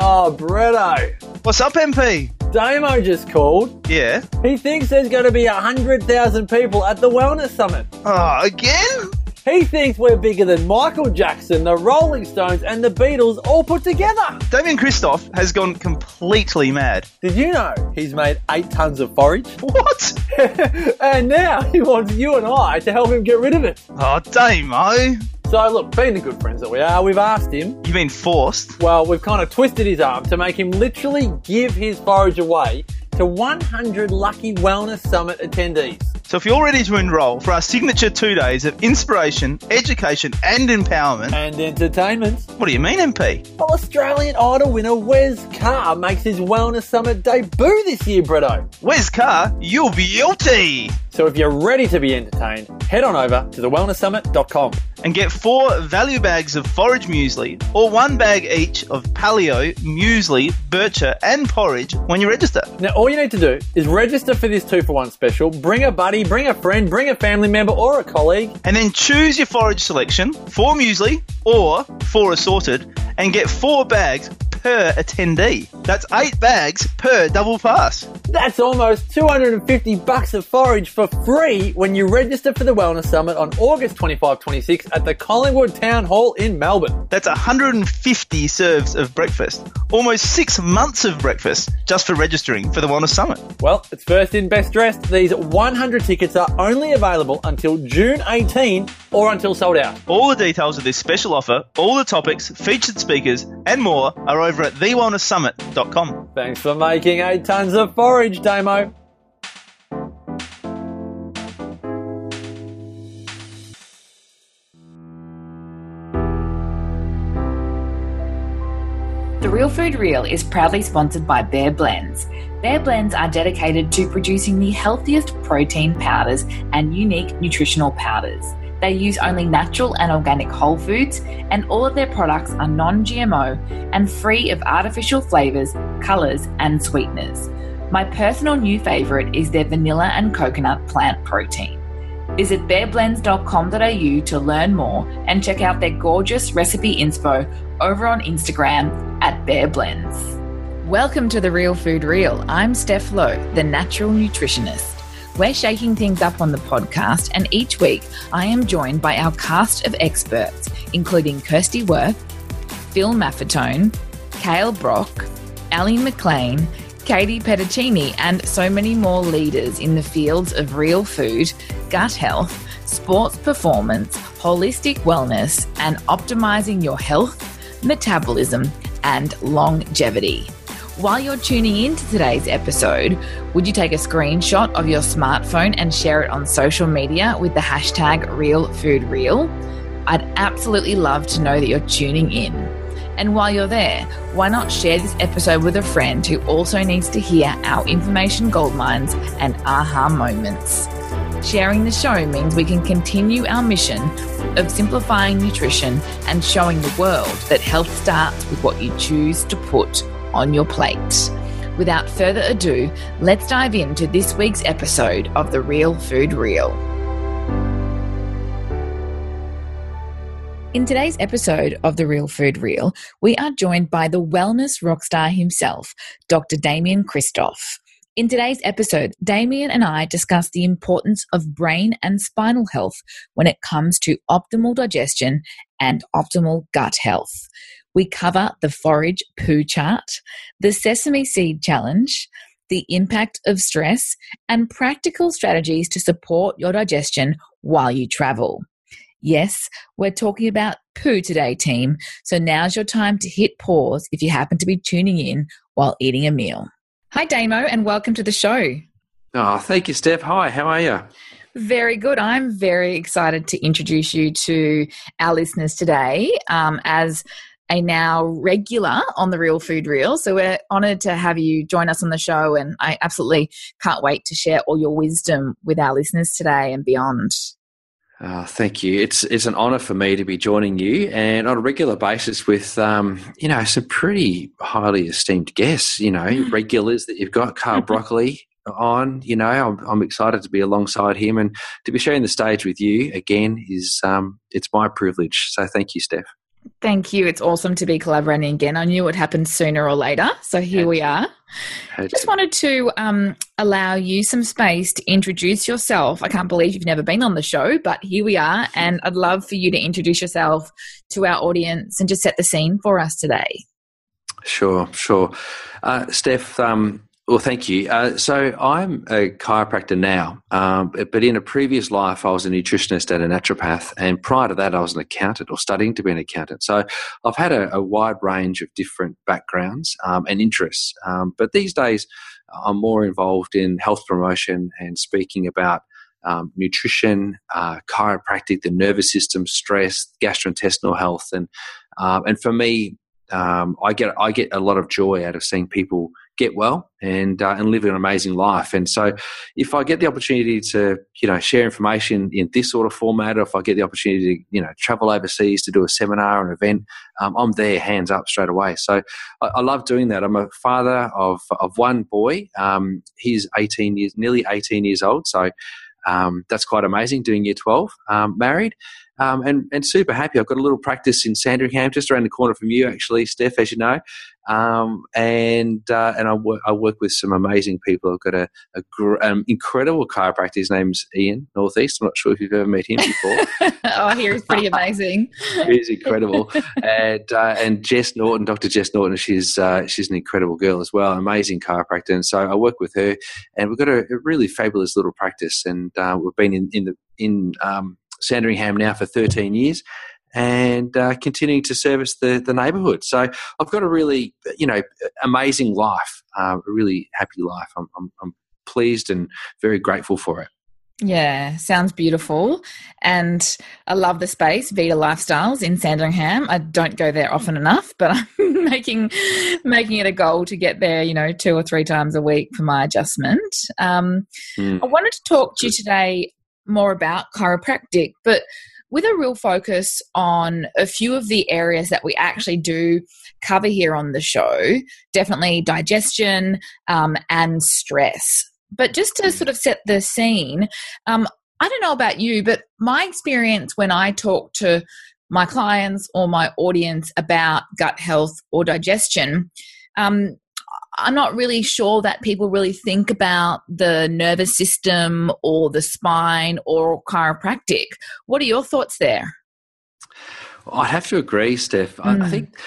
Oh, Bretto. What's up, MP? Damo just called. Yeah. He thinks there's going to be 100,000 people at the Wellness Summit. Oh, again? He thinks we're bigger than Michael Jackson, the Rolling Stones, and the Beatles all put together. Damian Kristof has gone completely mad. Did you know he's made eight tons of forage? What? and now he wants you and I to help him get rid of it. Oh, Damo. So, look, being the good friends that we are, we've asked him. You mean forced? Well, we've kind of twisted his arm to make him literally give his forage away to 100 lucky Wellness Summit attendees. So if you're ready to enroll for our signature two days of inspiration, education, and empowerment, And entertainment. what do you mean, MP? Well, Australian Idol winner Wes Carr makes his Wellness Summit debut this year, Bretto. Wes Carr, You'll be guilty. So if you're ready to be entertained, head on over to thewellnesssummit.com. And get four value bags of forage muesli or one bag each of paleo, muesli, bircher, and porridge when you register. Now, all you need to do is register for this two for one special, bring a buddy, bring a friend, bring a family member or a colleague, And then choose your forage selection, four muesli or four assorted, and get four bags per attendee. That's eight bags per double pass. That's almost 250 bucks of forage for free when you register for the Wellness Summit on August 25 26 at the Collingwood Town Hall in Melbourne. That's 150 serves of breakfast, almost six months of breakfast just for registering for the Wellness Summit. Well, it's first in, best dressed. These 100 tickets are only available until June 18 or until sold out. All the details of this special offer, all the topics, featured speakers, and more are over at thewellnesssummit.com. Thanks for making eight tons of forage, Damo. The Real Food Reel is proudly sponsored by Bare Blends. Bare Blends are dedicated to producing the healthiest protein powders and unique nutritional powders. They use only natural and organic whole foods, and all of their products are non GMO and free of artificial flavors, colors, and sweeteners. My personal new favorite is their vanilla and coconut plant protein. Visit bareblends.com.au to learn more and check out their gorgeous recipe inspo over on Instagram at bareblends. Welcome to the Real Food Reel. I'm Steph Lowe, the natural nutritionist. We're shaking things up on the podcast, and each week I am joined by our cast of experts, including Kirsty Worth, Phil Maffetone, Kale Brock, Ali McLean, Katie Petticini, and so many more leaders in the fields of real food, gut health, sports performance, holistic wellness, and optimizing your health, metabolism, and longevity. While you're tuning in to today's episode, would you take a screenshot of your smartphone and share it on social media with the hashtag RealFoodReel? I'd absolutely love to know that you're tuning in. And while you're there, why not share this episode with a friend who also needs to hear our information goldmines and aha moments? Sharing the show means we can continue our mission of simplifying nutrition and showing the world that health starts with what you choose to put on your plate. Without further ado, let's dive into this week's episode of The Real Food Reel. In today's episode of The Real Food Reel, we are joined by the wellness rockstar himself, Dr. Damian Kristof. In today's episode, Damian and I discuss the importance of brain and spinal health when it comes to optimal digestion and optimal gut health. We cover the forage poo chart, the sesame seed challenge, the impact of stress, and practical strategies to support your digestion while you travel. Yes, we're talking about poo today, team. So now's your time to hit pause if you happen to be tuning in while eating a meal. Hi, Damo, and welcome to the show. Oh, thank you, Steph. Hi, how are you? Very good. I'm very excited to introduce you to our listeners today um, as a now regular on the Real Food Reel. So we're honored to have you join us on the show, and I absolutely can't wait to share all your wisdom with our listeners today and beyond. Uh, thank you. It's it's an honour for me to be joining you, and on a regular basis with um, you know some pretty highly esteemed guests. You know, regulars that you've got Carl Broccoli on. You know, I'm, I'm excited to be alongside him and to be sharing the stage with you again. Is um, it's my privilege. So thank you, Steph. Thank you. It's awesome to be collaborating again. I knew it would happen sooner or later, so here we are. Just wanted to um, allow you some space to introduce yourself. I can't believe you've never been on the show, but here we are, and I'd love for you to introduce yourself to our audience and just set the scene for us today. Sure, sure. Uh, Steph, um, well, thank you. Uh, so I'm a chiropractor now, um, but in a previous life, I was a nutritionist and a naturopath, and prior to that, I was an accountant or studying to be an accountant. So I've had a, a wide range of different backgrounds um, and interests. Um, but these days, I'm more involved in health promotion and speaking about um, nutrition, uh, chiropractic, the nervous system, stress, gastrointestinal health, and um, and for me, um, I get I get a lot of joy out of seeing people get well and uh, and live an amazing life. And so, if I get the opportunity to you know share information in this sort of format, or if I get the opportunity to you know travel overseas to do a seminar or an event, um, I'm there, hands up straight away. So I, I, love doing that. I'm a father of of one boy. Um, he's 18 years, nearly 18 years old. So. Um, that's quite amazing doing year 12 um, married um, and, and super happy. I've got a little practice in Sandringham, just around the corner from you, actually, Steph, as you know. Um, and uh, and I work, I work with some amazing people. I've got a, a gr- um, incredible chiropractor. His name's Ian Northeast. I'm not sure if you've ever met him before. oh, he's pretty amazing. he's incredible. and uh, and Jess Norton, Dr. Jess Norton, she's uh, she's an incredible girl as well, amazing chiropractor. And so I work with her, and we've got a, a really fabulous little practice. And uh, we've been in in the in um, Sandringham now for 13 years and uh, continuing to service the, the neighbourhood. So I've got a really, you know, amazing life, uh, a really happy life. I'm, I'm, I'm pleased and very grateful for it. Yeah, sounds beautiful. And I love the space, Vita Lifestyles in Sandringham. I don't go there often enough, but I'm making making it a goal to get there, you know, two or three times a week for my adjustment. Um, mm. I wanted to talk to you today more about chiropractic, but with a real focus on a few of the areas that we actually do cover here on the show definitely digestion um, and stress. But just to sort of set the scene, um, I don't know about you, but my experience when I talk to my clients or my audience about gut health or digestion, um, I'm not really sure that people really think about the nervous system or the spine or chiropractic. What are your thoughts there? I have to agree, Steph. Mm. I, hmm. think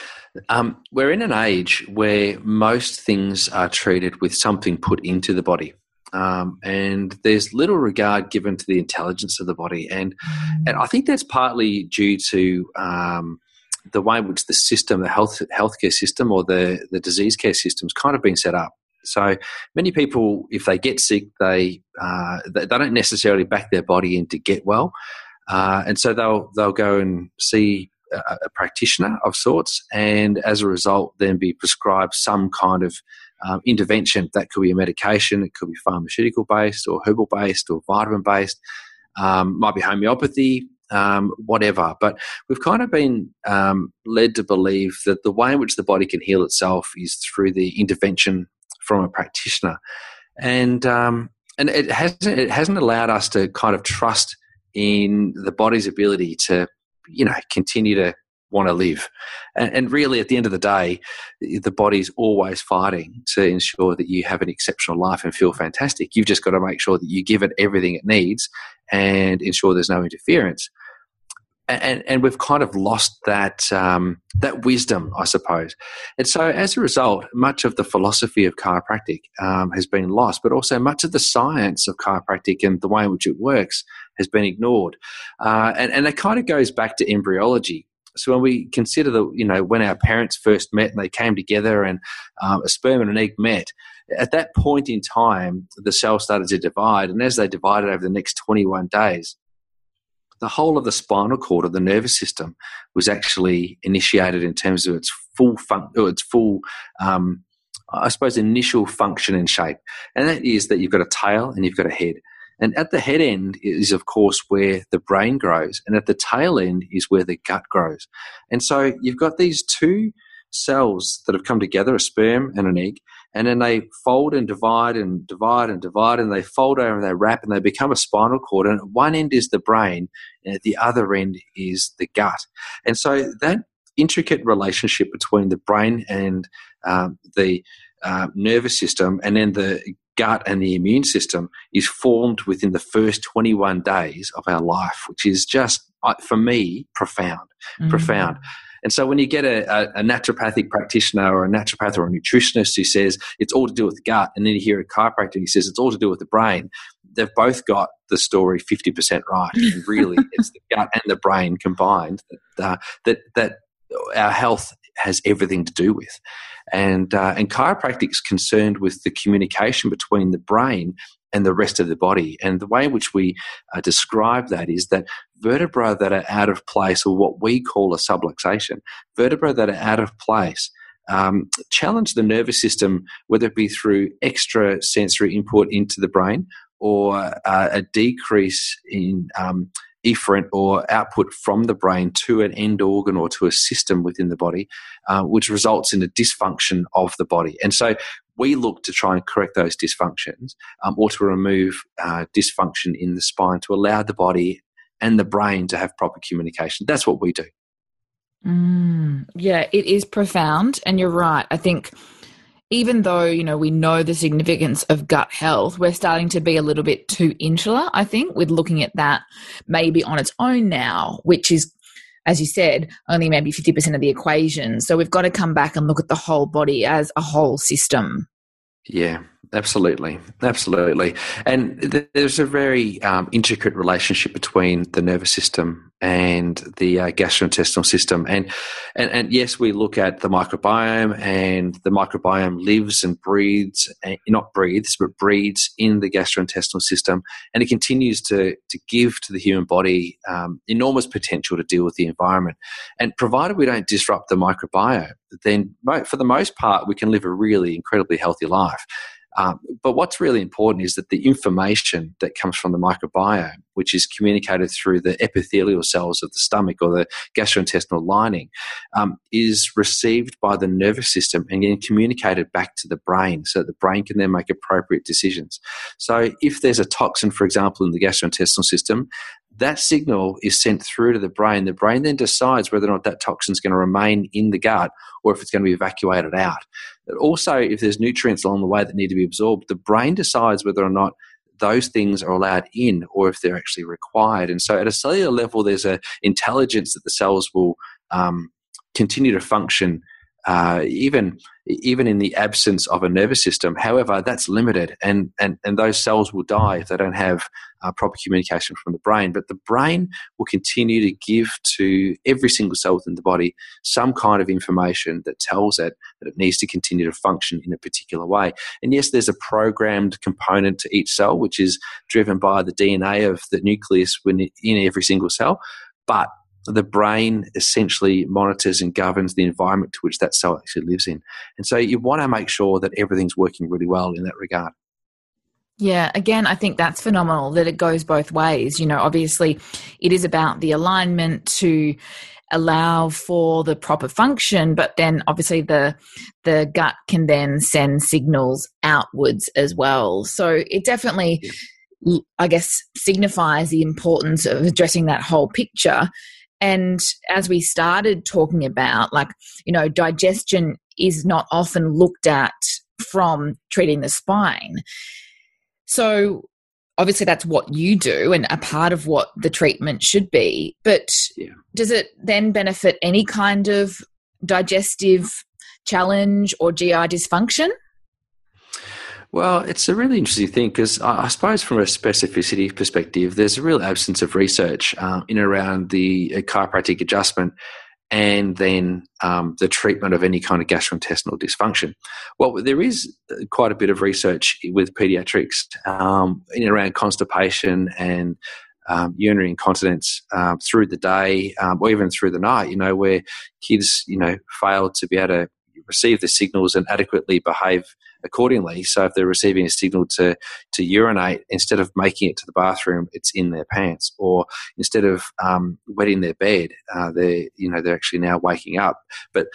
um, we're in an age where most things are treated with something put into the body. Um, and there's little regard given to the intelligence of the body, and mm. and I think that's partly due to um, the way in which the system, the health healthcare system or the, the disease care system is kind of being set up. So many people, if they get sick, they uh, they don't necessarily back their body in to get well, uh, and so they'll they'll go and see a, a, practitioner of sorts, and as a result, then be prescribed some kind of um, intervention. That could be a medication, it could be pharmaceutical based, or herbal based, or vitamin based. Um, might be homeopathy, um, whatever. But we've kind of been um, led to believe that the way in which the body can heal itself is through the intervention from a practitioner, and um, and it hasn't it hasn't allowed us to kind of trust in the body's ability to you know continue to want to live. And, and, really, at the end of the day, the body's always fighting to ensure that you have an exceptional life and feel fantastic. You've just got to make sure that you give it everything it needs and ensure there's no interference and, and we've kind of lost that um, that wisdom, I suppose. And so, as a result, much of the philosophy of chiropractic um, has been lost, but also much of the science of chiropractic and the way in which it works has been ignored. Uh, and, and it kind of goes back to embryology. So when we consider the, you know, when our parents first met and they came together and um, a sperm and an egg met, at that point in time, the cells started to divide. And as they divided over the next 21 days, the whole of the spinal cord of the nervous system was actually initiated in terms of its full fun- its full um, I suppose initial function and shape, and that is that you've got a tail and you've got a head. And at the head end is, of course, where the brain grows, and at the tail end is where the gut grows. And so you've got these two cells that have come together, a sperm and an egg, and then they fold and divide and divide and divide and they fold over and they wrap and they become a spinal cord and at one end is the brain and at the other end is the gut and so that intricate relationship between the brain and um, the uh, nervous system, and then the gut and the immune system is formed within the first 21 days of our life, which is just, uh, for me, profound. Mm-hmm. Profound. And so when you get a, a, a, naturopathic practitioner or a naturopath or a nutritionist who says it's all to do with the gut, and then you hear a chiropractor who says it's all to do with the brain, they've both got the story 50% right. And really, it's the gut and the brain combined that, uh, that, that our health has everything to do with. And, uh, and chiropractic is concerned with the communication between the brain and the rest of the body. And the way in which we uh, describe that is that vertebrae that are out of place, or what we call a subluxation, vertebrae that are out of place. Um, challenge the nervous system, whether it be through extra sensory input into the brain or uh, a decrease in um, efferent or output from the brain to an end organ or to a system within the body, uh, which results in a dysfunction of the body. And so we look to try and correct those dysfunctions um, or to remove uh, dysfunction in the spine to allow the body and the brain to have proper communication. That's what we do. Mm, yeah, it is profound. And you're right. I think even though you know we know the significance of gut health we're starting to be a little bit too insular i think with looking at that maybe on its own now which is as you said only maybe 50% of the equation. So we've got to come back and look at the whole body as a whole system. Yeah absolutely absolutely and th- there's a very um, intricate relationship between the nervous system and the uh, gastrointestinal system. And, and and yes, we look at the microbiome, and the microbiome lives and breathes, not breathes, but breeds in the gastrointestinal system, and it continues to to give to the human body um, enormous potential to deal with the environment. And provided we don't disrupt the microbiome, then for the most part, we can live a really incredibly healthy life. Um, but what's really important is that the information that comes from the microbiome, which is communicated through the epithelial cells of the stomach or the gastrointestinal lining, um, is received by the nervous system and then communicated back to the brain so that the brain can then make appropriate decisions. So if there's a toxin, for example, in the gastrointestinal system, that signal is sent through to the brain. The brain then decides whether or not that toxin is going to remain in the gut or if it's going to be evacuated out. But also, if there's nutrients along the way that need to be absorbed, the brain decides whether or not those things are allowed in or if they're actually required. And so, at a cellular level, there's an intelligence that the cells will um, continue to function uh, even even in the absence of a nervous system. However, that's limited, and and and those cells will die if they don't have uh, proper communication from the brain. But the brain will continue to give to every single cell within the body some kind of information that tells it that it needs to continue to function in a particular way. And yes, there's a programmed component to each cell, which is driven by the DNA of the nucleus in every single cell, but the brain essentially monitors and governs the environment to which that cell actually lives in. And so you want to make sure that everything's working really well in that regard. Yeah, again, I think that's phenomenal that it goes both ways. You know, obviously, it is about the alignment to allow for the proper function, but then obviously the the gut can then send signals outwards as well. So it definitely, I guess, signifies the importance of addressing that whole picture and as we started talking about, like, you know, digestion is not often looked at from treating the spine. So obviously that's what you do and a part of what the treatment should be. But yeah. does it then benefit any kind of digestive challenge or GI dysfunction? Well, it's a really interesting thing because I, suppose from a specificity perspective, there's a real absence of research um, in around the uh, chiropractic adjustment and then um, the treatment of any kind of gastrointestinal dysfunction. Well, there is uh, quite a bit of research with pediatrics um, in around constipation and um, urinary incontinence um, through the day um, or even through the night, you know, where kids, you know, fail to be able to receive the signals and adequately behave accordingly. So if they're receiving a signal to to urinate, instead of making it to the bathroom, it's in their pants, or instead of um, wetting their bed, uh, they you know they're actually now waking up. But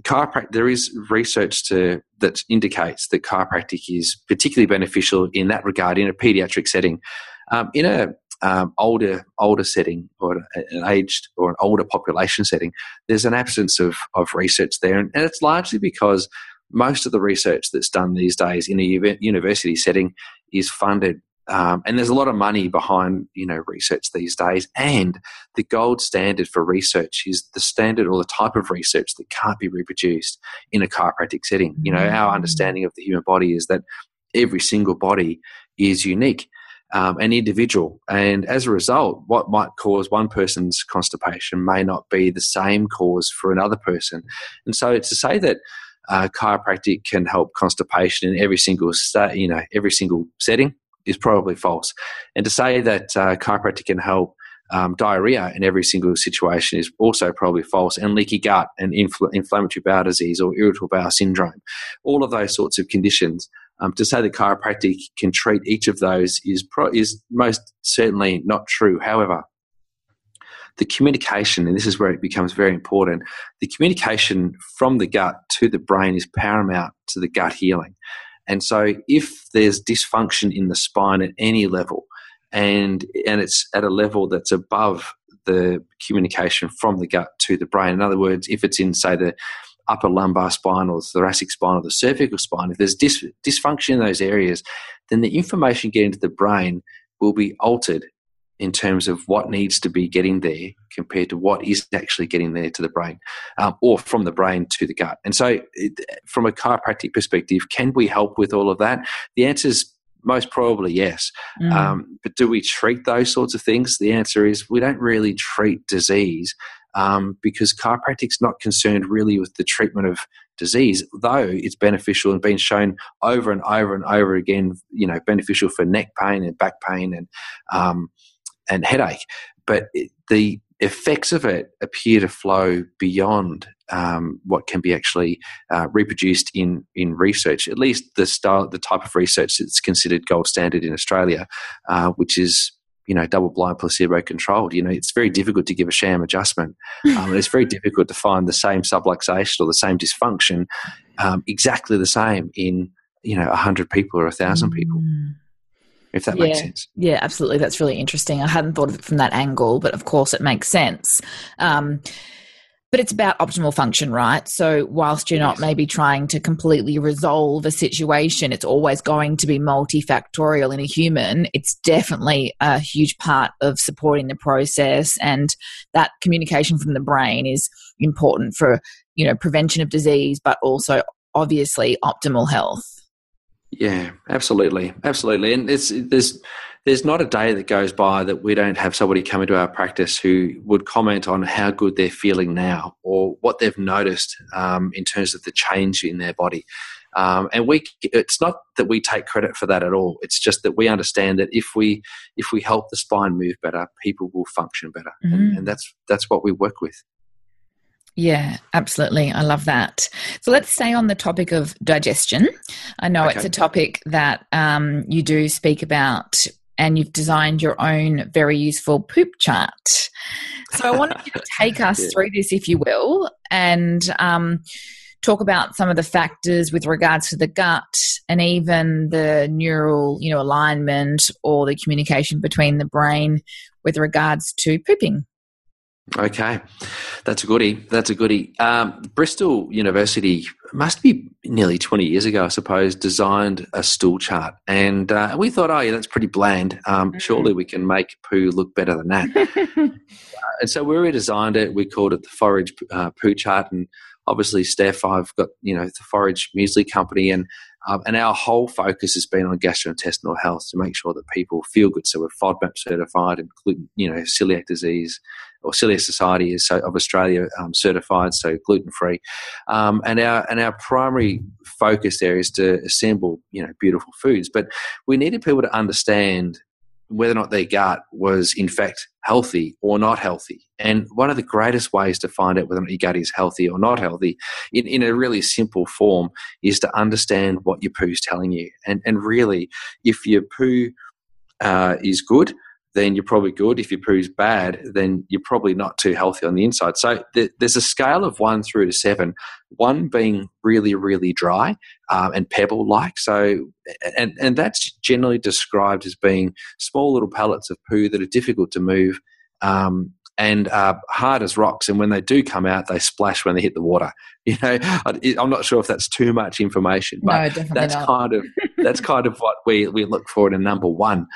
chiropractic, there is research to that indicates that chiropractic is particularly beneficial in that regard in a pediatric setting. Um, in a um, older older setting or an aged or an older population setting, there's an absence of of research there, and, and it's largely because most of the research that's done these days in a university setting is funded um, and there's a lot of money behind you know research these days. And the gold standard for research is the standard or the type of research that can't be reproduced in a chiropractic setting. You know our mm. understanding of the human body is that every single body is unique um, and individual. And as a result what might cause one person's constipation may not be the same cause for another person. And so to say that uh, chiropractic can help constipation in every single you know every single setting is probably false. And to say that uh, chiropractic can help um, diarrhea in every single situation is also probably false. And leaky gut and infl- inflammatory bowel disease or irritable bowel syndrome, all of those sorts of conditions. Um, to say that chiropractic can treat each of those is pro- is most certainly not true. However, the communication, and this is where it becomes very important, the communication from the gut to the brain is paramount to the gut healing. And so, if there's dysfunction in the spine at any level, and and it's at a level that's above the communication from the gut to the brain. In other words, if it's in, say, the upper lumbar spine or the thoracic spine or the cervical spine, if there's dys- dysfunction in those areas, then the information getting to the brain will be altered in terms of what needs to be getting there compared to what is actually getting there to the brain um, or from the brain to the gut. And so, it, from a chiropractic perspective, can we help with all of that? The answer is most probably yes. Mm. Um, but do we treat those sorts of things? The answer is we don't really treat disease um, because chiropractic's not concerned really with the treatment of disease, though it's beneficial and been shown over and over and over again, you know, beneficial for neck pain and back pain and um, and headache. But it, the effects of it appear to flow beyond um, what can be actually uh, reproduced in in research. At least the style, the type of research that's considered gold standard in Australia, uh, which is you know double blind placebo controlled. You know, it's very difficult to give a sham adjustment. Um, it's very difficult to find the same subluxation or the same dysfunction um, exactly the same in you know hundred people or a thousand people. Mm if that yeah. makes sense. Yeah, absolutely. That's really interesting. I hadn't thought of it from that angle, but of course it makes sense. Um, but it's about optimal function, right? So, whilst you're not maybe trying to completely resolve a situation, it's always going to be multifactorial in a human. It's definitely a huge part of supporting the process, and that communication from the brain is important for you know prevention of disease, but also obviously optimal health. Yeah, absolutely, absolutely. And it's there's there's not a day that goes by that we don't have somebody come into our practice who would comment on how good they're feeling now or what they've noticed um, in terms of the change in their body. Um, and we, it's not that we take credit for that at all. It's just that we understand that if we if we help the spine move better, people will function better, mm-hmm. and, and that's that's what we work with. Yeah, absolutely. I love that. So let's stay on the topic of digestion. I know okay. it's a topic that um, you do speak about, and you've designed your own very useful poop chart. So I wanted you to take us yeah. through this, if you will, and um, talk about some of the factors with regards to the gut and even the neural, you know, alignment or the communication between the brain with regards to pooping. Okay, that's a goodie. That's a goodie. Um, Bristol University must be nearly 20 years ago, I suppose, designed a stool chart. And uh, we thought, oh, yeah, that's pretty bland. Um, mm-hmm. Surely we can make poo look better than that. uh, and so we redesigned it. We called it the Forage uh, Poo Chart. And obviously, Steph, I've got, you know, the Forage Muesli Company. And um, and our whole focus has been on gastrointestinal health to make sure that people feel good. So we're FODMAP certified and gluten, you know, celiac disease or Celiac Society is so, of Australia um, certified, so gluten free. Um, and our and our primary focus there is to assemble, you know, beautiful foods. But we needed people to understand whether or not their gut was in fact healthy or not healthy. And one of the greatest ways to find out whether or not your gut is healthy or not healthy, in, in a really simple form, is to understand what your poo is telling you. And and really, if your poo uh, is good, then you're probably good. If your poo's bad, then you're probably not too healthy on the inside. So th- there's a scale of one through to seven. One being really, really dry um, and pebble-like. So, and and that's generally described as being small little pellets of poo that are difficult to move. Um, and are hard as rocks. And when they do come out, they splash when they hit the water. You know, I'm not sure if that's too much information, but no, that's not. kind of that's kind of what we we look for in a number one.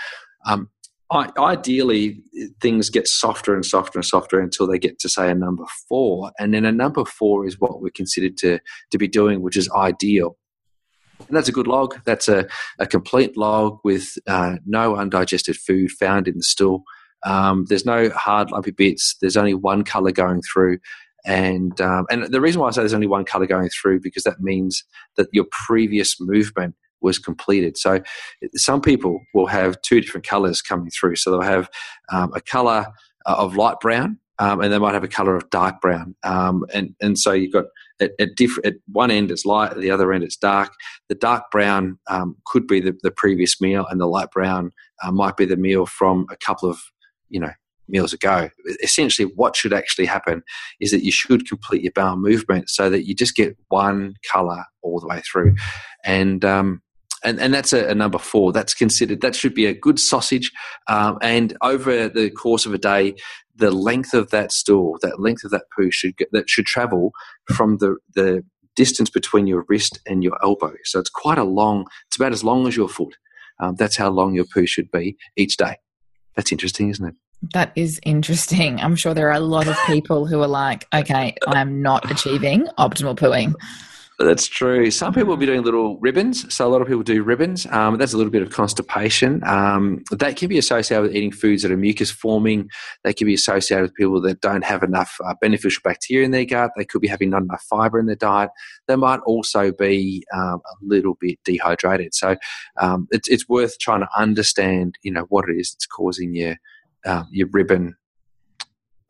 Um, Ideally, things get softer and softer and softer until they get to say a number four, and then a number four is what we're considered to to be doing, which is ideal. And that's a good log. That's a, a complete log with uh, no undigested food found in the stool. Um, there's no hard lumpy bits. There's only one color going through, and um, and the reason why I say there's only one color going through because that means that your previous movement was completed. So some people will have two different colors coming through. So they'll have um, a color uh, of light brown, um, and they might have a color of dark brown. Um, and and so you've got at, at, diff- at one end it's light, at the other end it's dark. The dark brown um, could be the, the previous meal, and the light brown uh, might be the meal from a couple of you know meals ago. Essentially, what should actually happen is that you should complete your bowel movement so that you just get one color all the way through, and um, and, and that's a, a, number four. That's considered that should be a good sausage. Um, and over the course of a day, the length of that stool, that length of that poo should get, that should travel from the the distance between your wrist and your elbow. So it's quite a long. It's about as long as your foot. Um, that's how long your poo should be each day. That's interesting, isn't it? That is interesting. I'm sure there are a lot of people who are like, okay, I'm not achieving optimal pooing. That's true. Some people will be doing little ribbons. So a lot of people do ribbons. Um, that's a little bit of constipation. Um, that can be associated with eating foods that are mucus forming. They can be associated with people that don't have enough uh, beneficial bacteria in their gut. They could be having not enough fiber in their diet. They might also be um, a little bit dehydrated. So um, it's, it's worth trying to understand, you know, what it is that's causing your um, your ribbon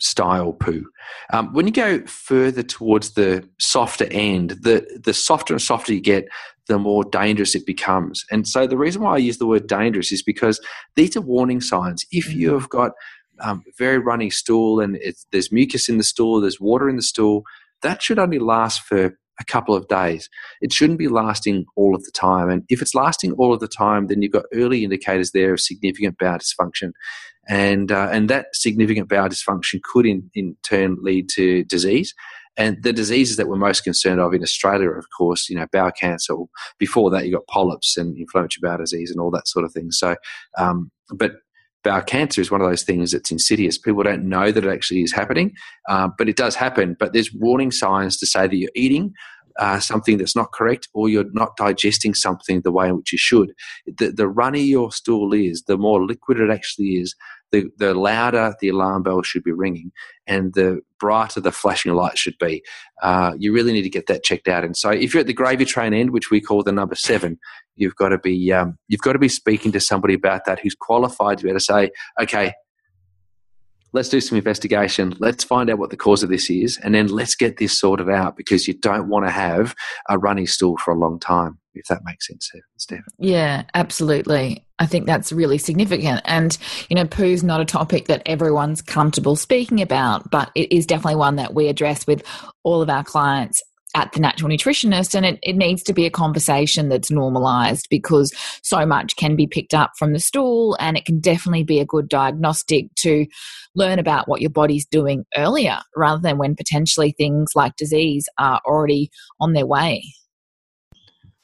style poo. Um, when you go further towards the softer end, the, the softer and softer you get, the more dangerous it becomes. And so the reason why I use the word dangerous is because these are warning signs. If mm-hmm. you have got um, very runny stool and there's mucus in the stool, there's water in the stool, that should only last for a couple of days. It shouldn't be lasting all of the time. And if it's lasting all of the time, then you've got early indicators there of significant bowel dysfunction and uh, and that significant bowel dysfunction could in, in turn lead to disease. And the diseases that we're most concerned of in Australia, of course, you know, bowel cancer. Before that, you got polyps and inflammatory bowel disease and all that sort of thing. So, um, but bowel cancer is one of those things that's insidious. People don't know that it actually is happening, uh, but it does happen. But there's warning signs to say that you're eating uh, something that's not correct or you're not digesting something the way in which you should. The, the runnier your stool is, the more liquid it actually is, the, the louder the alarm bell should be ringing and the brighter the flashing light should be. Uh, you really need to get that checked out. And so, if you're at the gravy train end, which we call the number seven, you've got to be um, you've got to be speaking to somebody about that who's qualified to be able to say, okay, let's do some investigation. Let's find out what the cause of this is, and then let's get this sorted out because you don't want to have a runny stool for a long time, if that makes sense, Steph. Yeah, absolutely. I think that's really significant. And, you know, poo's not a topic that everyone's comfortable speaking about, but it is definitely one that we address with all of our clients at the natural nutritionist and it, it needs to be a conversation that's normalized because so much can be picked up from the stool and it can definitely be a good diagnostic to learn about what your body's doing earlier rather than when potentially things like disease are already on their way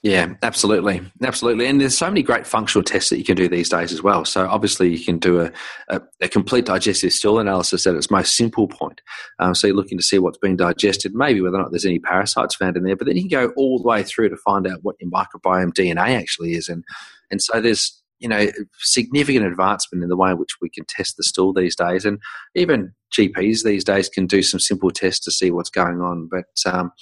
yeah, absolutely, absolutely. And there's so many great functional tests that you can do these days as well. So obviously, you can do a, a, a complete digestive stool analysis at its most simple point. Um, so you're looking to see what's being digested, maybe whether or not there's any parasites found in there. But then you can go all the way through to find out what your microbiome DNA actually is. And and so there's you know significant advancement in the way in which we can test the stool these days. And even GPs these days can do some simple tests to see what's going on. But um,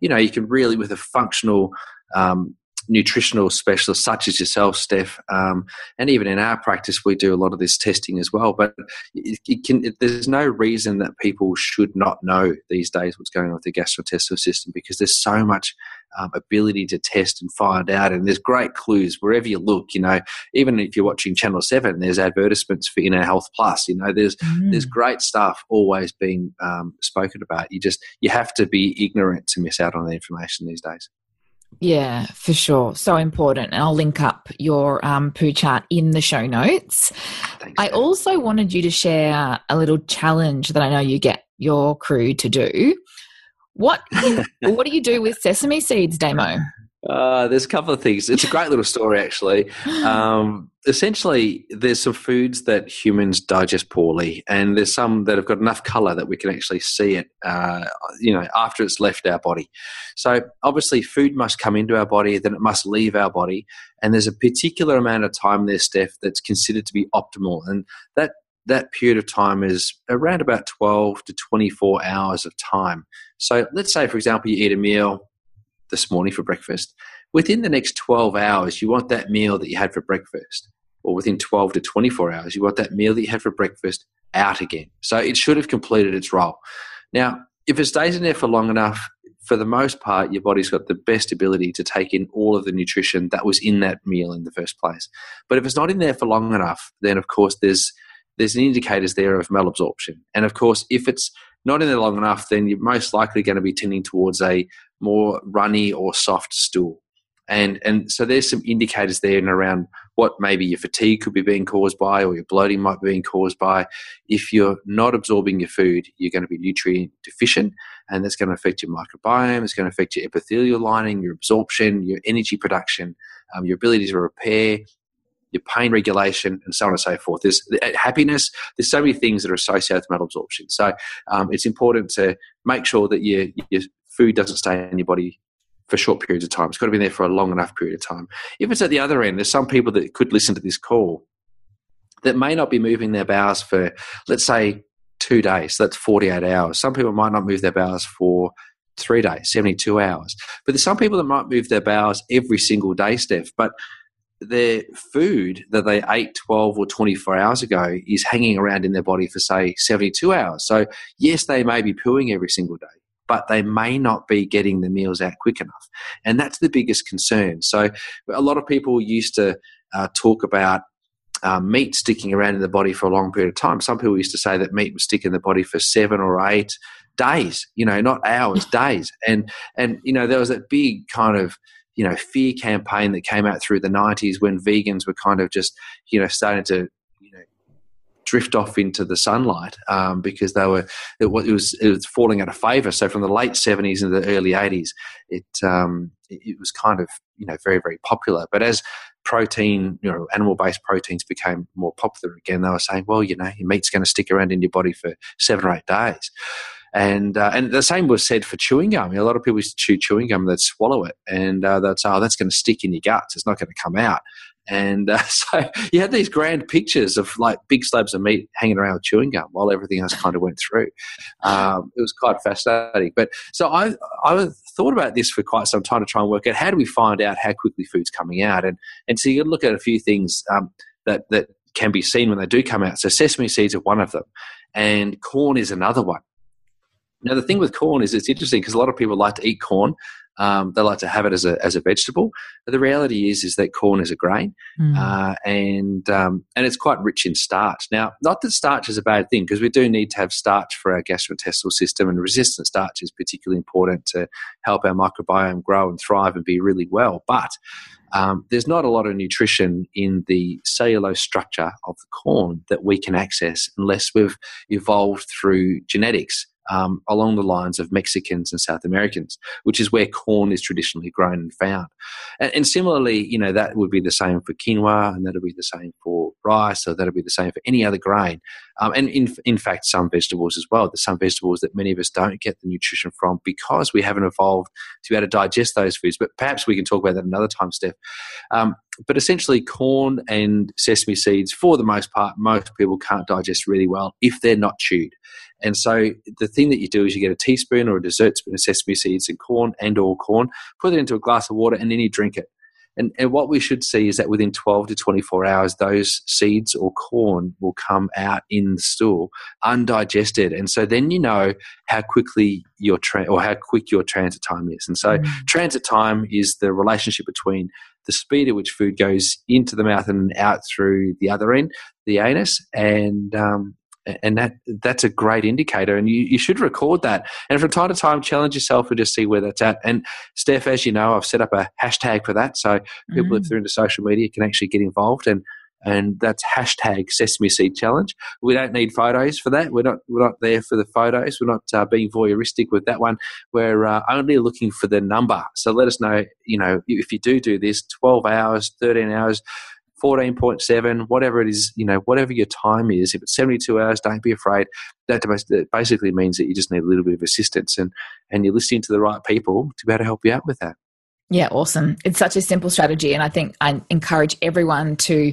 you know, you can really with a functional um, nutritional specialists such as yourself, Steph, um, and even in our practice, we do a lot of this testing as well. But it, it can, it, there's no reason that people should not know these days what's going on with the gastrointestinal system because there's so much um, ability to test and find out, and there's great clues wherever you look. You know, even if you're watching Channel Seven, there's advertisements for Inner Health Plus. You know, there's mm. there's great stuff always being um, spoken about. You just you have to be ignorant to miss out on the information these days. Yeah, for sure. So important. And I'll link up your um, poo chart in the show notes. Thanks, I also wanted you to share a little challenge that I know you get your crew to do. What what do you do with sesame seeds, Damo? Uh, there's a couple of things. It's a great little story, actually. Um, essentially, there's some foods that humans digest poorly, and there's some that have got enough color that we can actually see it, uh, you know, after it's left our body. So, obviously, food must come into our body, then it must leave our body, and there's a particular amount of time there, Steph, that's considered to be optimal, and that that period of time is around about 12 to 24 hours of time. So, let's say, for example, you eat a meal this morning for breakfast. Within the next 12 hours, you want that meal that you had for breakfast, or within 12 to 24 hours, you want that meal that you had for breakfast out again. So it should have completed its role. Now, if it stays in there for long enough, for the most part, your body's got the best ability to take in all of the nutrition that was in that meal in the first place. But if it's not in there for long enough, then of course there's there's indicators there of malabsorption. And of course, if it's not in there long enough, then you're most likely going to be tending towards a more runny or soft stool. And, and so there's some indicators there and around what maybe your fatigue could be being caused by or your bloating might be being caused by. If you're not absorbing your food, you're going to be nutrient deficient and that's going to affect your microbiome, it's going to affect your epithelial lining, your absorption, your energy production, um, your ability to repair, your pain regulation, and so on and so forth. There's uh, happiness. There's so many things that are associated with malabsorption. So um, it's important to make sure that your your food doesn't stay in your body for short periods of time. It's got to be there for a long enough period of time. If it's at the other end, there's some people that could listen to this call that may not be moving their bowels for, let's say, two days. So that's 48 hours. Some people might not move their bowels for three days, 72 hours. But there's some people that might move their bowels every single day, Steph. But their food that they ate 12 or 24 hours ago is hanging around in their body for, say, 72 hours. So, yes, they may be pooing every single day, but they may not be getting the meals out quick enough. And that's the biggest concern. So, a lot of people used to uh, talk about uh, meat sticking around in the body for a long period of time. Some people used to say that meat would stick in the body for seven or eight days, you know, not hours, days. And, and, you know, there was that big kind of, you know, fear campaign that came out through the 90s when vegans were kind of just, you know, starting to you know drift off into the sunlight um, because they were it was, it was, it was falling out of favor. So from the late seventies and the early eighties, it, um, it, it was kind of you know very very popular. But as protein, you know, animal based proteins became more popular again, they were saying, well, you know, your meat's going to stick around in your body for seven or eight days. And uh, and the same was said for chewing gum. A lot of people used to chew chewing gum, they'd swallow it, and uh, they'd say, "Oh, that's going to stick in your guts. It's not going to come out." And uh, so you had these grand pictures of like big slabs of meat hanging around with chewing gum while everything else kind of went through. Um, it was quite fascinating. But so I, I thought about this for quite some time to try and work out how do we find out how quickly food's coming out. And, and so you look at a few things um, that, that can be seen when they do come out. So sesame seeds are one of them, and corn is another one. Now, the thing with corn is it's interesting because a lot of people like to eat corn, um, they like to have it as a as a vegetable. But the reality is is that corn is a grain, mm. uh, and um, and it's quite rich in starch. Now, not that starch is a bad thing because we do need to have starch for our gastrointestinal system, and resistant starch is particularly important to help our microbiome grow and thrive and be really well. But um, there's not a lot of nutrition in the cellulose structure of the corn that we can access unless we've evolved through genetics um, along the lines of Mexicans and South Americans, which is where corn is traditionally grown and found. And, and similarly, you know, that would be the same for quinoa, and that'll be the same for rice, or that'll be the same for any other grain. Um, and in, in fact, some vegetables as well. There's some vegetables that many of us don't get the nutrition from because we haven't evolved to be able to digest those foods. But perhaps we can talk about that another time, Steph. Um, but essentially, corn and sesame seeds, for the most part, most people can't digest really well if they're not chewed. And so the thing that you do is you get a teaspoon or a dessert spoon of sesame seeds and corn and or corn, put it into a glass of water, and then you drink it. And, and what we should see is that within 12 to 24 hours, those seeds or corn will come out in the stool undigested. And so then you know how quickly your tra- or how quick your transit time is. And so mm. transit time is the relationship between the speed at which food goes into the mouth and out through the other end, the anus, and um, and that that's a great indicator and you, you should record that and from time to time challenge yourself and just see where that's at and steph as you know i've set up a hashtag for that so people mm. if they're into social media can actually get involved and and that's hashtag sesame seed challenge we don't need photos for that we're not we're not there for the photos we're not uh, being voyeuristic with that one we're uh, only looking for the number so let us know you know if you do do this 12 hours 13 hours 14.7, whatever it is, you know, whatever your time is, if it's 72 hours, don't be afraid. That basically means that you just need a little bit of assistance and, and you're listening to the right people to be able to help you out with that. Yeah, awesome. It's such a simple strategy. And I think I encourage everyone to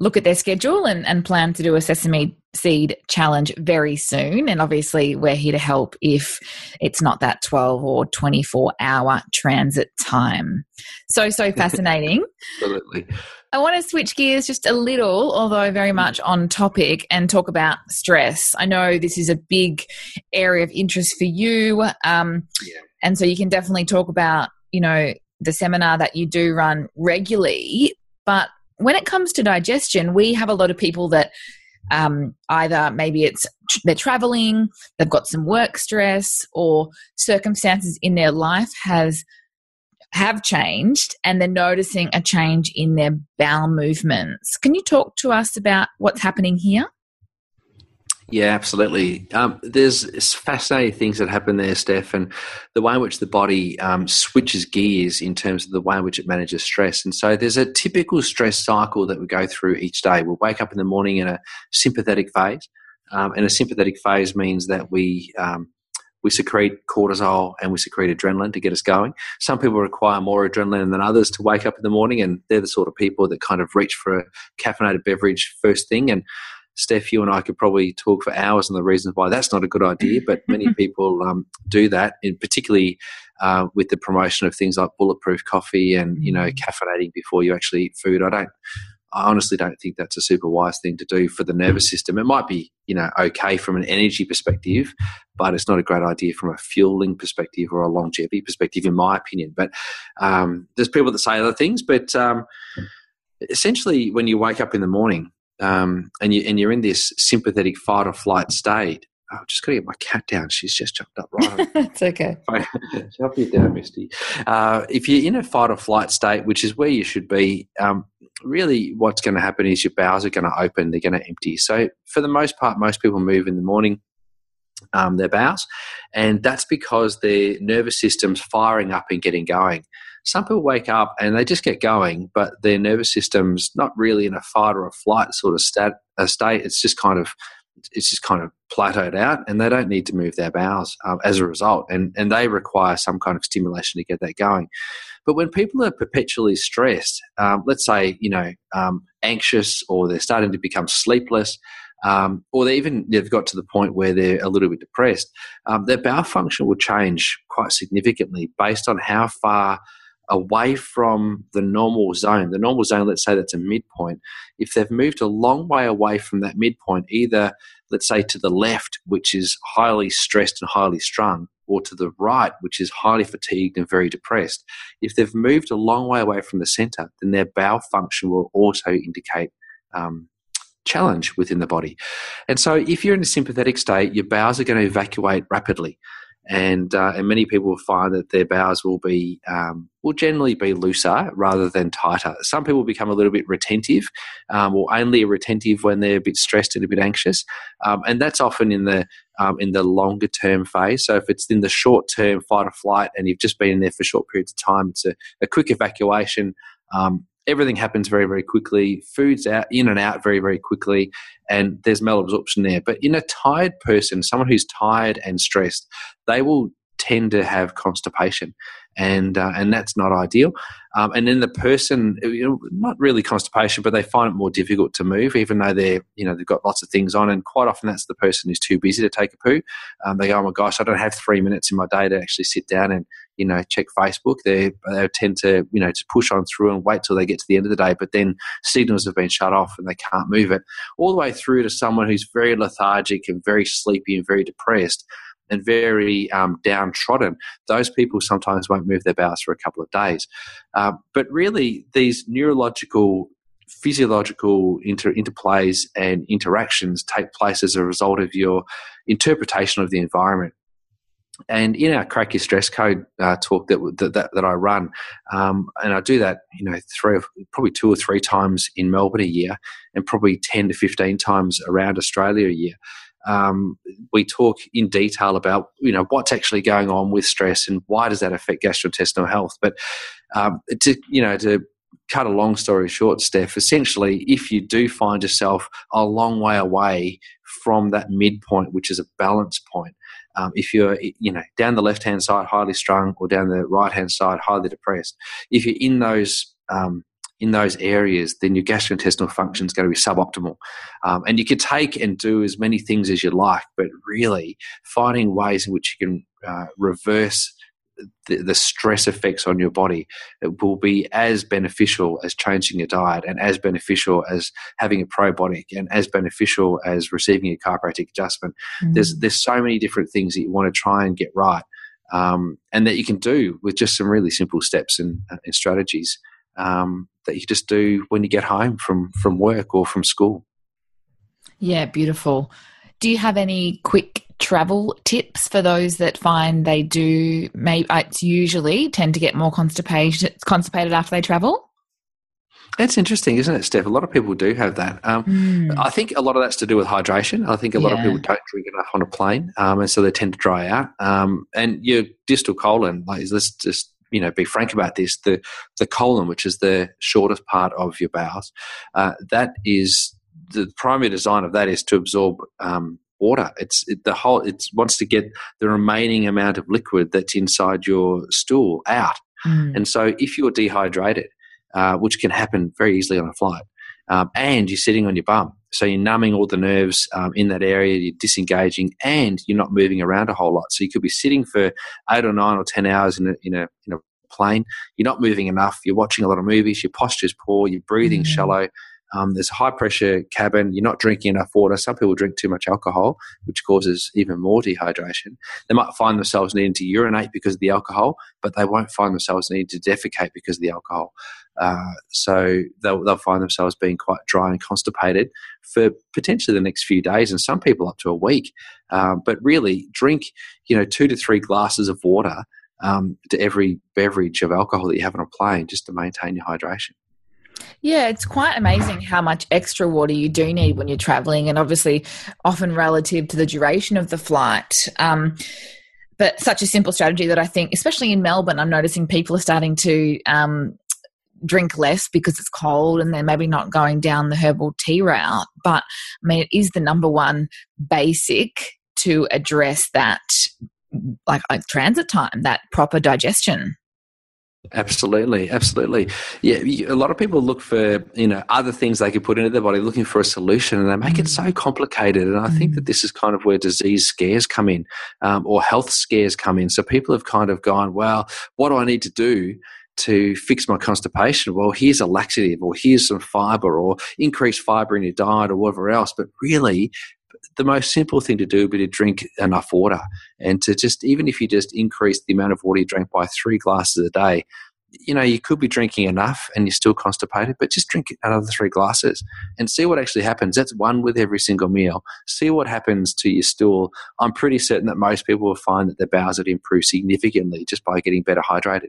look at their schedule and, and plan to do a sesame seed challenge very soon. And obviously, we're here to help if it's not that 12 or 24 hour transit time. So, so fascinating. Absolutely. I want to switch gears just a little, although very much on topic, and talk about stress. I know this is a big area of interest for you. Um, yeah. And so you can definitely talk about, you know, the seminar that you do run regularly. But when it comes to digestion, we have a lot of people that um, either maybe it's they're traveling, they've got some work stress, or circumstances in their life has have changed and they're noticing a change in their bowel movements. Can you talk to us about what's happening here? Yeah, absolutely. Um, there's fascinating things that happen there, Steph, and the way in which the body um, switches gears in terms of the way in which it manages stress. And so there's a typical stress cycle that we go through each day. We'll wake up in the morning in a sympathetic phase, um, and a sympathetic phase means that we um, we secrete cortisol and we secrete adrenaline to get us going. Some people require more adrenaline than others to wake up in the morning, and they're the sort of people that kind of reach for a caffeinated beverage first thing. And Steph, you and I could probably talk for hours on the reasons why that's not a good idea, but many people um, do that, and particularly uh, with the promotion of things like bulletproof coffee and you know mm. caffeinating before you actually eat food. I don't. I honestly don't think that's a super wise thing to do for the nervous system. It might be, you know, okay from an energy perspective, but it's not a great idea from a fueling perspective or a longevity perspective, in my opinion. But um, there's people that say other things. But um, essentially, when you wake up in the morning um, and you and you're in this sympathetic fight or flight state, I've just got to get my cat down. She's just jumped up right. it's okay. Help you down, Misty. Uh, if you're in a fight or flight state, which is where you should be, um, really what's going to happen is your bowels are going to open, they're going to empty. So, for the most part, most people move in the morning. Um, their bowels, and that's because their nervous system's firing up and getting going. Some people wake up and they just get going, but their nervous system's not really in a fight or a flight sort of stat, state. It's just kind of it's just kind of plateaued out and they don't need to move their bowels um, as a result and, and they require some kind of stimulation to get that going but when people are perpetually stressed um, let's say you know um, anxious or they're starting to become sleepless um, or they even they've got to the point where they're a little bit depressed um, their bowel function will change quite significantly based on how far away from the normal zone. The normal zone, let's say that's a midpoint. If they've moved a long way away from that midpoint, either let's say to the left, which is highly stressed and highly strung, or to the right, which is highly fatigued and very depressed, if they've moved a long way away from the center, then their bowel function will also indicate um, challenge within the body. And so, if you're in a sympathetic state, your bowels are going to evacuate rapidly and uh, and many people will find that their bowels will be um, will generally be looser rather than tighter. Some people become a little bit retentive, um, or only retentive when they're a bit stressed and a bit anxious, um, and that's often in the um, in the longer term phase. So if it's in the short term fight or flight, and you've just been in there for short periods of time, it's a, a quick evacuation. Everything happens very, very quickly. Food's out, in and out very, very quickly, and there's malabsorption there. But in a tired person, someone who's tired and stressed, they will tend to have constipation, and uh, and that's not ideal. Um, and then the person, you know, not really constipation, but they find it more difficult to move, even though they're you know they've got lots of things on. And quite often, that's the person who's too busy to take a poo. Um, they go, "Oh my gosh, I don't have three minutes in my day to actually sit down and you know, check Facebook. They they tend to you know to push on through and wait till they get to the end of the day, but then signals have been shut off and they can't move it. All the way through to someone who's very lethargic and very sleepy and very depressed and very um, downtrodden, those people sometimes won't move their bowels for a couple of days. Uh, but really, these neurological physiological inter- interplays and interactions take place as a result of your interpretation of the environment. And in our crack your stress code uh, talk that, that that I run, um, and I do that, you know, three, probably two or three times in Melbourne a year, and probably ten to fifteen times around Australia a year. Um, we talk in detail about you know what's actually going on with stress and why does that affect gastrointestinal health. But um, to you know to cut a long story short, Steph, essentially, if you do find yourself a long way away from that midpoint, which is a balance point, um, if you're you know down the left hand side highly strung or down the right hand side highly depressed, if you're in those um, in those areas, then your gastrointestinal function is going to be suboptimal. Um, and you can take and do as many things as you like, but really finding ways in which you can uh, reverse the, the, stress effects on your body it will be as beneficial as changing your diet and as beneficial as having a probiotic and as beneficial as receiving a chiropractic adjustment. Mm. There's there's so many different things that you want to try and get right, um, and that you can do with just some really simple steps and, and strategies um, that you just do when you get home from from work or from school. Yeah, beautiful. Do you have any quick travel tips for those that find they do? Maybe it's usually tend to get more constipated constipated after they travel. That's interesting, isn't it, Steph? A lot of people do have that. Um, mm. I think a lot of that's to do with hydration. I think a lot yeah. of people don't drink enough on a plane, um, and so they tend to dry out. Um, and your distal colon, like let's just you know be frank about this the the colon which is the shortest part of your bowels uh, that is the primary design of that is to absorb um, water it's it, the whole it wants to get the remaining amount of liquid that's inside your stool out mm. and so if you're dehydrated uh, which can happen very easily on a flight um, and you're sitting on your bum. So you're numbing all the nerves um, in that area, you're disengaging, and you're not moving around a whole lot. So you could be sitting for eight or nine or ten hours in a, in a, in a plane. You're not moving enough. You're watching a lot of movies. Your posture's poor. You're breathing mm-hmm. shallow. Um, there's a high pressure cabin. You're not drinking enough water. Some people drink too much alcohol, which causes even more dehydration. They might find themselves needing to urinate because of the alcohol, but they won't find themselves needing to defecate because of the alcohol. Uh, so they'll, they'll find themselves being quite dry and constipated for potentially the next few days, and some people up to a week. Um, but really, drink you know two to three glasses of water um, to every beverage of alcohol that you have on a plane, just to maintain your hydration. Yeah, it's quite amazing how much extra water you do need when you're traveling, and obviously, often relative to the duration of the flight. Um, but such a simple strategy that I think, especially in Melbourne, I'm noticing people are starting to um, drink less because it's cold and they're maybe not going down the herbal tea route. But I mean, it is the number one basic to address that, like, like transit time, that proper digestion. Absolutely, absolutely. Yeah, a lot of people look for you know other things they could put into their body, looking for a solution, and they make mm. it so complicated. And I mm. think that this is kind of where disease scares come in, um, or health scares come in. So people have kind of gone, well, what do I need to do to fix my constipation? Well, here's a laxative, or here's some fiber, or increase fiber in your diet, or whatever else. But really, the most simple thing to do would be to drink enough water and to just, even if you just increase the amount of water you drink by three glasses a day, you know, you could be drinking enough and you're still constipated, but just drink another three glasses and see what actually happens. That's one with every single meal. See what happens to your stool. I'm pretty certain that most people will find that their bowels would improve significantly just by getting better hydrated.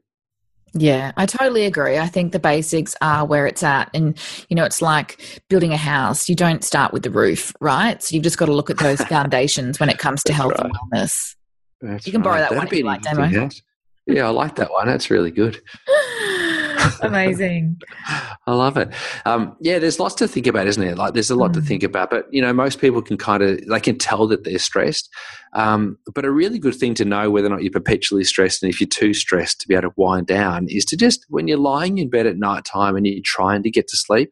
Yeah, I totally agree. I think the basics are where it's at. And, you know, it's like building a house. You don't start with the roof, right? So you've just got to look at those foundations when it comes to health right. and wellness. That's you can borrow that That'd one if you like, Damo. Yeah, I like that one. That's really good. Amazing. I love it. Um, yeah, there's lots to think about, isn't there? Like, there's a lot mm. to think about, but you know, most people can kind of they can tell that they're stressed. Um, but a really good thing to know whether or not you're perpetually stressed, and if you're too stressed to be able to wind down, is to just when you're lying in bed at night time and you're trying to get to sleep,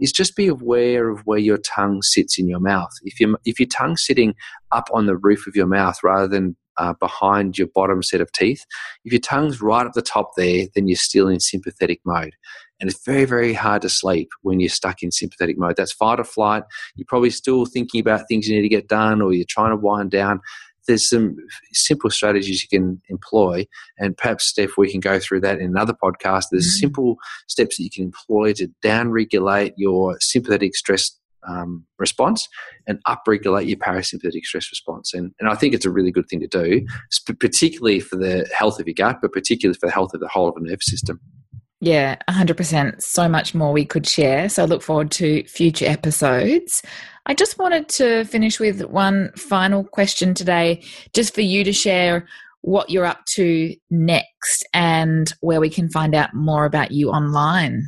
is just be aware of where your tongue sits in your mouth. If you if your tongue's sitting up on the roof of your mouth rather than uh, behind your bottom set of teeth. If your tongue's right at the top there, then you're still in sympathetic mode. And it's very, very hard to sleep when you're stuck in sympathetic mode. That's fight or flight. You're probably still thinking about things you need to get done or you're trying to wind down. There's some simple strategies you can employ. And perhaps, Steph, we can go through that in another podcast. There's mm-hmm. simple steps that you can employ to down regulate your sympathetic stress um, response and upregulate your parasympathetic stress response. And, and I think it's a really good thing to do, particularly for the health of your gut, but particularly for the health of the whole of the nervous system. Yeah, 100%. So much more we could share. So I look forward to future episodes. I just wanted to finish with one final question today, just for you to share what you're up to next and where we can find out more about you online.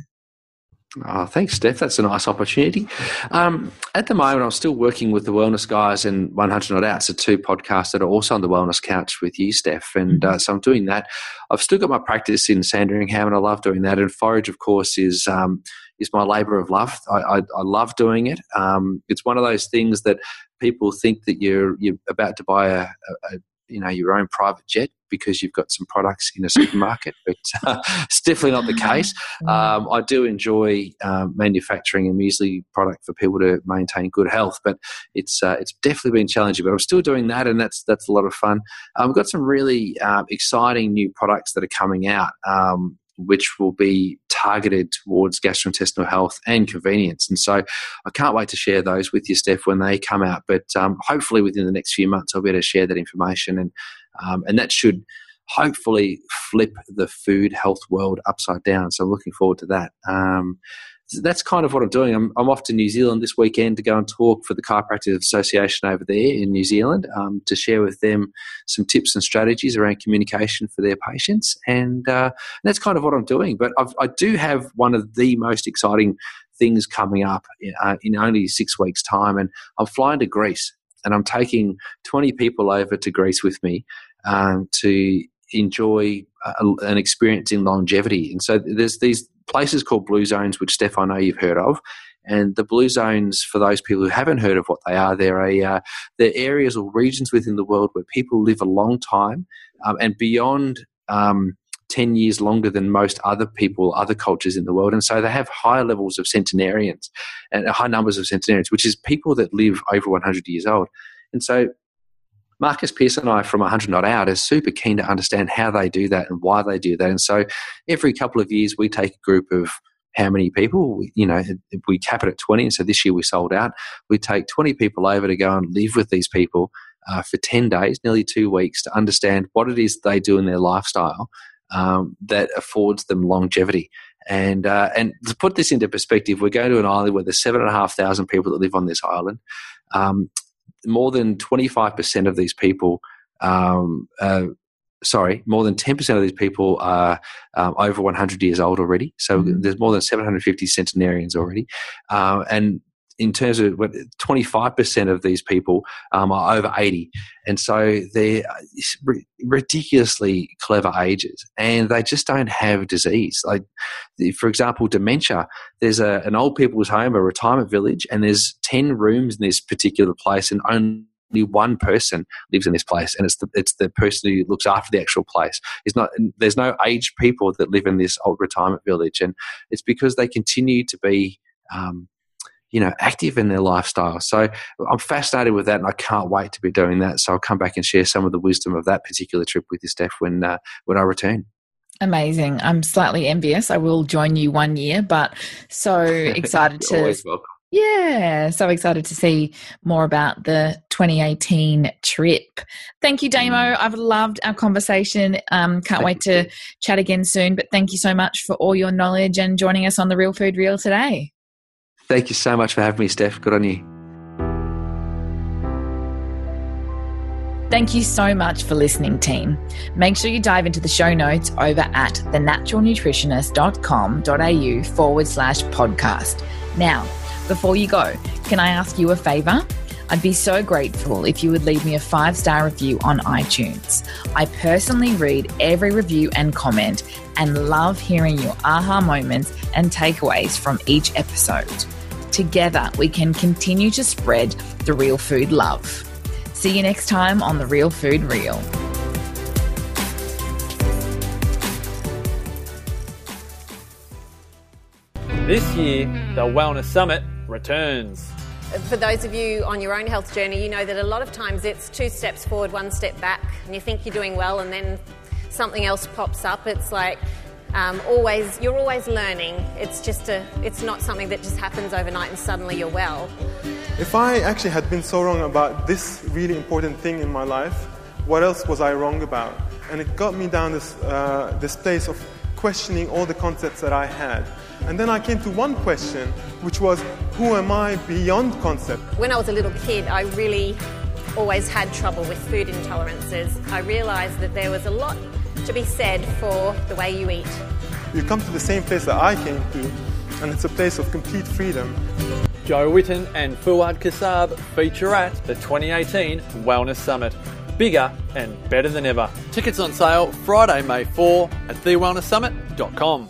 Oh, thanks, Steph. That's a nice opportunity. Um, at the moment, I'm still working with the Wellness Guys and 100 Not Out, so two podcasts that are also on the Wellness Couch with you, Steph. And uh, so I'm doing that. I've still got my practice in Sandringham, and I love doing that. And Forage, of course, is um, is my labour of love. I, I, I love doing it. Um, it's one of those things that people think that you're you're about to buy a, a you know your own private jet because you've got some products in a supermarket, but uh, it's definitely not the case. Mm. Um, I do enjoy um, manufacturing a muesli product for people to maintain good health, but it's uh, it's definitely been challenging. But I'm still doing that, and that's that's a lot of fun. Um, we've got some really uh, exciting new products that are coming out. Um, which will be targeted towards gastrointestinal health and convenience. And so I can't wait to share those with you, Steph, when they come out. But um, hopefully within the next few months, I'll be able to share that information. And, um, and that should hopefully flip the food health world upside down. So I'm looking forward to that. Um, that's kind of what I'm doing. I'm, I'm off to New Zealand this weekend to go and talk for the Chiropractic Association over there in New Zealand um, to share with them some tips and strategies around communication for their patients. And, uh, and that's kind of what I'm doing. But I've, i do have one of the most exciting things coming up uh, in only six weeks' time. And I'm flying to Greece and I'm taking 20 people over to Greece with me um, to enjoy uh, an experience in longevity. And so there's these places called blue zones, which Steph, I know you've heard of. And the blue zones, for those people who haven't heard of what they are, they're, a, uh, they're areas or regions within the world where people live a long time um, and beyond um, 10 years longer than most other people, other cultures in the world. And so they have higher levels of centenarians and high numbers of centenarians, which is people that live over 100 years old. And so Marcus Pearce and I from 100 Not Out are super keen to understand how they do that and why they do that. And so every couple of years we take a group of how many people, you know, we cap it at 20. And so this year we sold out. We take 20 people over to go and live with these people uh, for 10 days, nearly two weeks, to understand what it is they do in their lifestyle um, that affords them longevity. And uh, and to put this into perspective, we're going to an island where there's seven and a half thousand people that live on this island. Um, more than 25% of these people, um, uh, sorry, more than 10% of these people are um, over 100 years old already. So mm-hmm. there's more than 750 centenarians already. Uh, and in terms of 25% of these people um, are over 80. And so they're ridiculously clever ages and they just don't have disease. Like, for example, dementia, there's a, an old people's home, a retirement village, and there's 10 rooms in this particular place and only one person lives in this place, and it's the it's the person who looks after the actual place. It's not there's no aged people that live in this old retirement village, and it's because they continue to be um, you know, active in their lifestyle. So I'm fascinated with that, and I can't wait to be doing that. So I'll come back and share some of the wisdom of that particular trip with you, Steph, when uh, when I return. Amazing. I'm slightly envious. I will join you one year, but so excited to. Yeah, so excited to see more about the 2018 trip. Thank you, Damo. Mm. I've loved our conversation. Um, can't thank wait to chat again soon. But thank you so much for all your knowledge and joining us on the Real Food Reel today. Thank you so much for having me, Steph. Good on you. Thank you so much for listening, team. Make sure you dive into the show notes over at thenaturalnutritionist.com.au forward slash podcast. Now, before you go, can I ask you a favor? I'd be so grateful if you would leave me a five star review on iTunes. I personally read every review and comment and love hearing your aha moments and takeaways from each episode. Together, we can continue to spread the real food love. See you next time on The Real Food Reel. This year, the Wellness Summit returns. For those of you on your own health journey, you know that a lot of times it's two steps forward, one step back, and you think you're doing well, and then something else pops up. It's like um, always, you're always learning. It's just a, it's not something that just happens overnight and suddenly you're well. If I actually had been so wrong about this really important thing in my life, what else was I wrong about? And it got me down this, uh, this place of questioning all the concepts that I had. And then I came to one question, which was, who am I beyond concept? When I was a little kid, I really always had trouble with food intolerances. I realised that there was a lot to be said for the way you eat. You come to the same place that I came to, and it's a place of complete freedom. Joe Witten and Fuad Kassab feature at the 2018 Wellness Summit. Bigger and better than ever. Tickets on sale Friday, May 4 at thewellnesssummit.com.